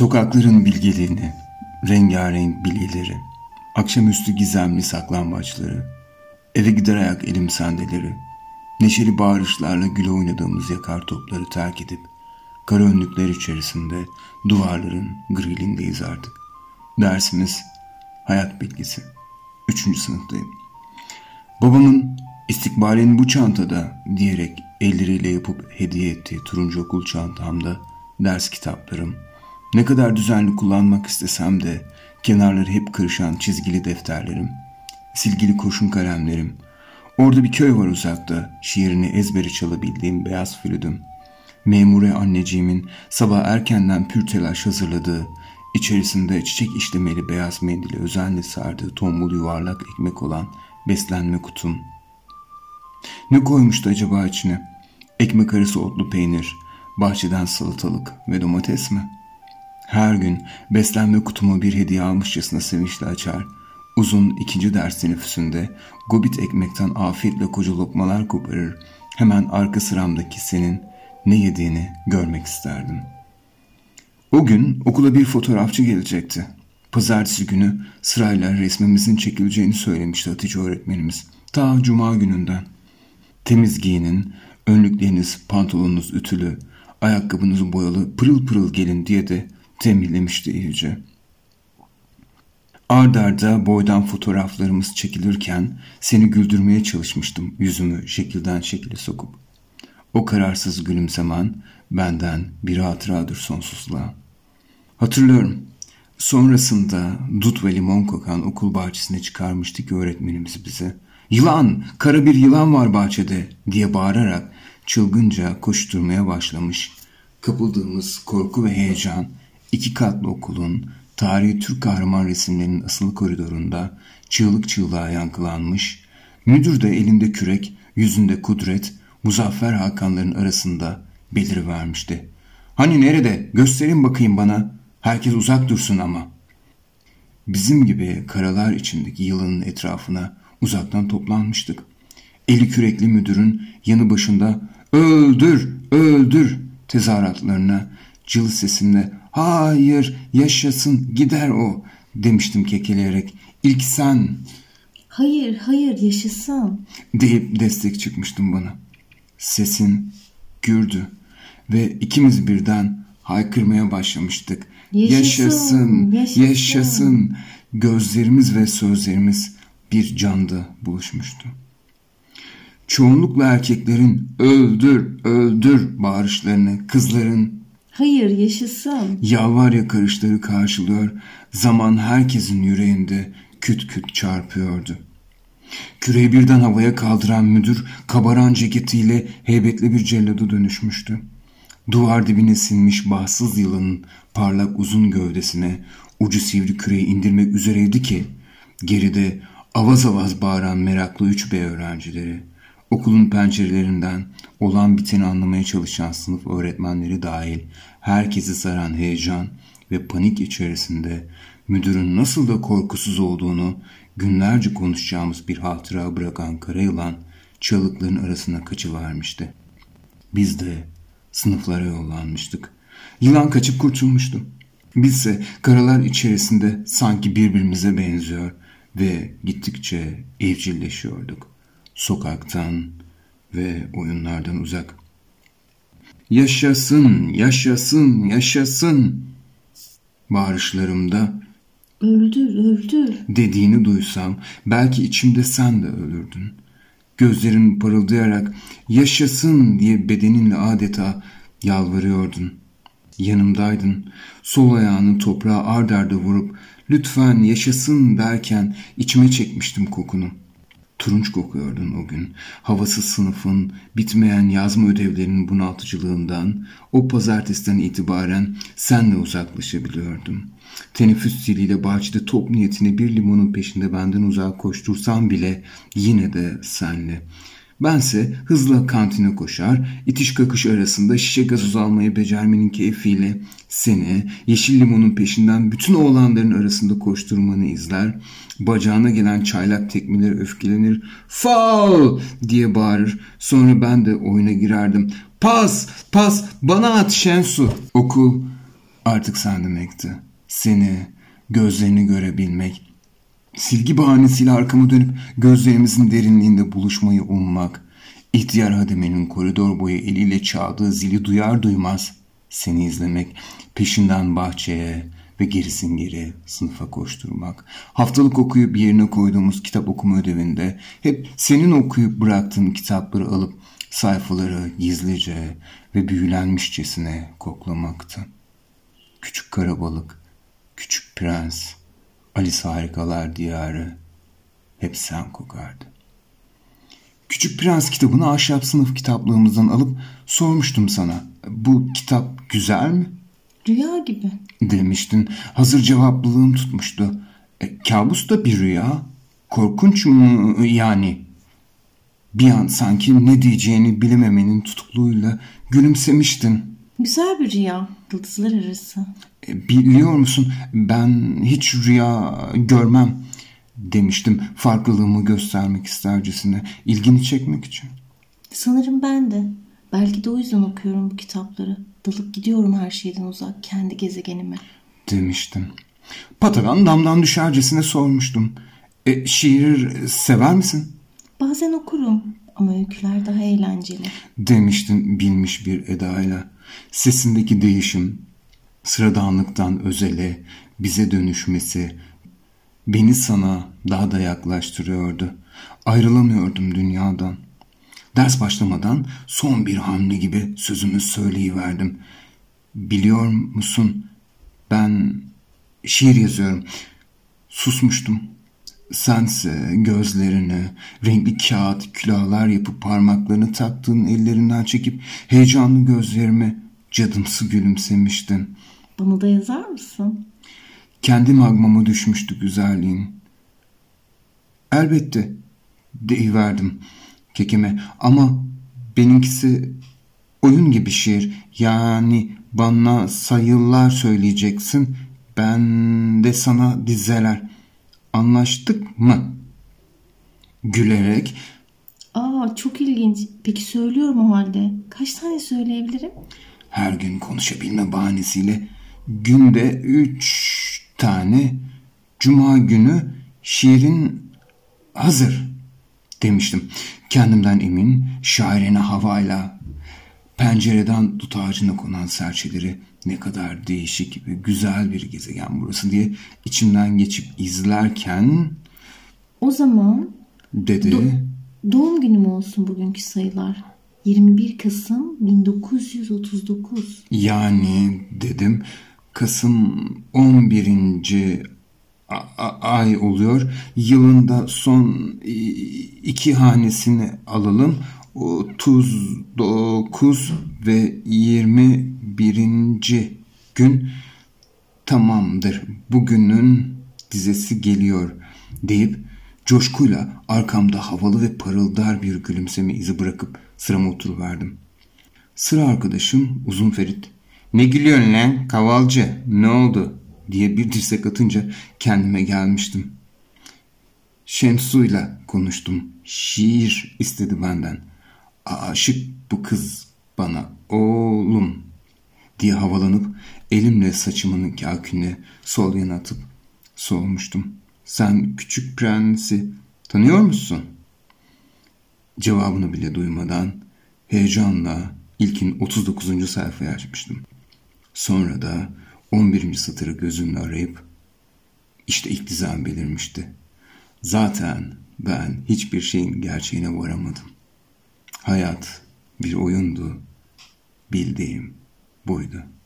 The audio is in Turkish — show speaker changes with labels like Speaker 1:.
Speaker 1: Sokakların bilgeliğini, rengarenk bilgileri, akşamüstü gizemli saklambaçları, eve gider ayak elim sendeleri, neşeli bağırışlarla güle oynadığımız yakar topları terk edip, kara önlükler içerisinde duvarların grilindeyiz artık. Dersimiz hayat bilgisi. Üçüncü sınıftayım. Babamın istikbalin bu çantada diyerek elleriyle yapıp hediye ettiği turuncu okul çantamda ders kitaplarım, ne kadar düzenli kullanmak istesem de kenarları hep kırışan çizgili defterlerim, silgili kurşun kalemlerim, orada bir köy var uzakta, şiirini ezberi çalabildiğim beyaz flütüm, memure anneciğimin sabah erkenden pür telaş hazırladığı, içerisinde çiçek işlemeli beyaz mendili özenle sardığı tombul yuvarlak ekmek olan beslenme kutum. Ne koymuştu acaba içine? Ekmek arası otlu peynir, bahçeden salatalık ve domates mi?'' Her gün beslenme kutumu bir hediye almışçasına sevinçle açar. Uzun ikinci ders teneffüsünde gobit ekmekten afiyetle koca lokmalar koparır. Hemen arka sıramdaki senin ne yediğini görmek isterdim. O gün okula bir fotoğrafçı gelecekti. Pazartesi günü sırayla resmimizin çekileceğini söylemişti Hatice öğretmenimiz. Ta cuma gününden. Temiz giyinin, önlükleriniz, pantolonunuz ütülü, ayakkabınız boyalı, pırıl pırıl gelin diye de tembihlemişti iyice. Ard arda boydan fotoğraflarımız çekilirken seni güldürmeye çalışmıştım yüzümü şekilden şekile sokup. O kararsız gülümsemen benden bir hatıradır sonsuzluğa. Hatırlıyorum. Sonrasında dut ve limon kokan okul bahçesine çıkarmıştı ki öğretmenimiz bize. Yılan, kara bir yılan var bahçede diye bağırarak çılgınca koşturmaya başlamış. Kapıldığımız korku ve heyecan İki katlı okulun tarihi Türk kahraman resimlerinin asılı koridorunda çığlık çığlığa yankılanmış, müdür de elinde kürek, yüzünde kudret, Muzaffer Hakanların arasında belirivermişti. Hani nerede? Gösterin bakayım bana. Herkes uzak dursun ama. Bizim gibi karalar içindeki yılanın etrafına uzaktan toplanmıştık. Eli kürekli müdürün yanı başında öldür, öldür tezahüratlarına cıl sesimle hayır yaşasın gider o demiştim kekeleyerek. İlk sen.
Speaker 2: Hayır hayır yaşasın.
Speaker 1: Deyip destek çıkmıştım bana. Sesin gürdü ve ikimiz birden haykırmaya başlamıştık. Yaşasın, yaşasın, yaşasın. yaşasın. Gözlerimiz ve sözlerimiz bir canda buluşmuştu. Çoğunlukla erkeklerin öldür, öldür bağırışlarını, kızların
Speaker 2: Hayır yaşasın.
Speaker 1: Yalvar yakarışları karşılıyor, zaman herkesin yüreğinde küt küt çarpıyordu. Küreği birden havaya kaldıran müdür kabaran ceketiyle heybetli bir cellada dönüşmüştü. Duvar dibine sinmiş bahtsız yılanın parlak uzun gövdesine ucu sivri küreği indirmek üzereydi ki geride avaz avaz bağıran meraklı üç bey öğrencileri Okulun pencerelerinden olan biteni anlamaya çalışan sınıf öğretmenleri dahil herkesi saran heyecan ve panik içerisinde müdürün nasıl da korkusuz olduğunu günlerce konuşacağımız bir hatıra bırakan kara yılan çalıkların arasına kaçıvermişti. Biz de sınıflara yollanmıştık. Yılan kaçıp kurtulmuştu. Bizse karalar içerisinde sanki birbirimize benziyor ve gittikçe evcilleşiyorduk sokaktan ve oyunlardan uzak. Yaşasın, yaşasın, yaşasın bağırışlarımda
Speaker 2: öldür, öldür
Speaker 1: dediğini duysam belki içimde sen de ölürdün. Gözlerin parıldayarak yaşasın diye bedeninle adeta yalvarıyordun. Yanımdaydın. Sol ayağını toprağa ard arda vurup lütfen yaşasın derken içime çekmiştim kokunu. Turunç kokuyordun o gün. Havasız sınıfın, bitmeyen yazma ödevlerinin bunaltıcılığından o pazartesiden itibaren senle uzaklaşabiliyordum. Teneffüs ziliyle bahçede top niyetine bir limonun peşinde benden uzak koştursam bile yine de senle. Bense hızla kantine koşar, itiş kakış arasında şişe gazoz almayı becermenin keyfiyle seni yeşil limonun peşinden bütün oğlanların arasında koşturmanı izler, bacağına gelen çaylak tekmeleri öfkelenir, faul diye bağırır. Sonra ben de oyuna girerdim. Pas, pas, bana at Şensu. Okul Artık sen demekti. Seni, gözlerini görebilmek, silgi bahanesiyle arkamı dönüp gözlerimizin derinliğinde buluşmayı ummak, ihtiyar hademenin koridor boyu eliyle çaldığı zili duyar duymaz seni izlemek, peşinden bahçeye ve gerisin geri sınıfa koşturmak, haftalık okuyup yerine koyduğumuz kitap okuma ödevinde hep senin okuyup bıraktığın kitapları alıp sayfaları gizlice ve büyülenmişçesine koklamaktı. Küçük karabalık, küçük prens, Alice Harikalar Diyarı hep sen kokardı. Küçük Prens kitabını ahşap sınıf kitaplığımızdan alıp sormuştum sana. Bu kitap güzel mi?
Speaker 2: Rüya gibi.
Speaker 1: Demiştin. Hazır cevaplılığım tutmuştu. E, kabus da bir rüya. Korkunç mu yani? Bir an sanki ne diyeceğini bilememenin tutukluğuyla gülümsemiştin.
Speaker 2: Güzel bir rüya. Yıldızlar arası.
Speaker 1: E, biliyor musun ben hiç rüya görmem demiştim farklılığımı göstermek istercesine ilgini çekmek için.
Speaker 2: Sanırım ben de. Belki de o yüzden okuyorum bu kitapları. Dalıp gidiyorum her şeyden uzak kendi gezegenime.
Speaker 1: Demiştim. Patagan damdan düşercesine sormuştum. E, şiir sever misin?
Speaker 2: Bazen okurum ama öyküler daha eğlenceli.
Speaker 1: Demiştin bilmiş bir edayla. Sesindeki değişim, sıradanlıktan özele, bize dönüşmesi, beni sana daha da yaklaştırıyordu. Ayrılamıyordum dünyadan. Ders başlamadan son bir hamle gibi sözümü söyleyiverdim. Biliyor musun ben şiir yazıyorum. Susmuştum. Sense gözlerini, renkli kağıt, külahlar yapıp parmaklarını taktığın ellerinden çekip heyecanlı gözlerime cadımsı gülümsemiştin.
Speaker 2: Bana da yazar mısın?
Speaker 1: Kendi magmama düşmüştü güzelliğin. Elbette deyiverdim kekeme ama benimkisi oyun gibi şiir. Yani bana sayılar söyleyeceksin ben de sana dizeler. Anlaştık mı? Gülerek
Speaker 2: Aa çok ilginç. Peki söylüyorum o halde. Kaç tane söyleyebilirim?
Speaker 1: her gün konuşabilme bahanesiyle günde üç tane cuma günü şiirin hazır demiştim. Kendimden emin şairene havayla pencereden dut ağacına konan serçeleri ne kadar değişik ve güzel bir gezegen burası diye içimden geçip izlerken
Speaker 2: O zaman
Speaker 1: dedi
Speaker 2: Do- doğum günüm olsun bugünkü sayılar. 21 Kasım 1939.
Speaker 1: yani dedim Kasım 11. a- a- ay oluyor. Yılında son iki hanesini alalım. 39 ve 21. gün tamamdır. Bugünün dizesi geliyor deyip coşkuyla arkamda havalı ve parıldar bir gülümseme izi bırakıp sırama oturuverdim. Sıra arkadaşım Uzun Ferit. Ne gülüyorsun lan kavalcı ne oldu diye bir dirsek atınca kendime gelmiştim. Şemsu'yla konuştum. Şiir istedi benden. Aşık bu kız bana oğlum diye havalanıp elimle saçımın kakünü sol yana atıp sormuştum. Sen küçük prensi tanıyor musun? Cevabını bile duymadan heyecanla ilkin 39. sayfayı açmıştım. Sonra da 11. satırı gözümle arayıp işte ilk dizem belirmişti. Zaten ben hiçbir şeyin gerçeğine varamadım. Hayat bir oyundu. Bildiğim buydu.''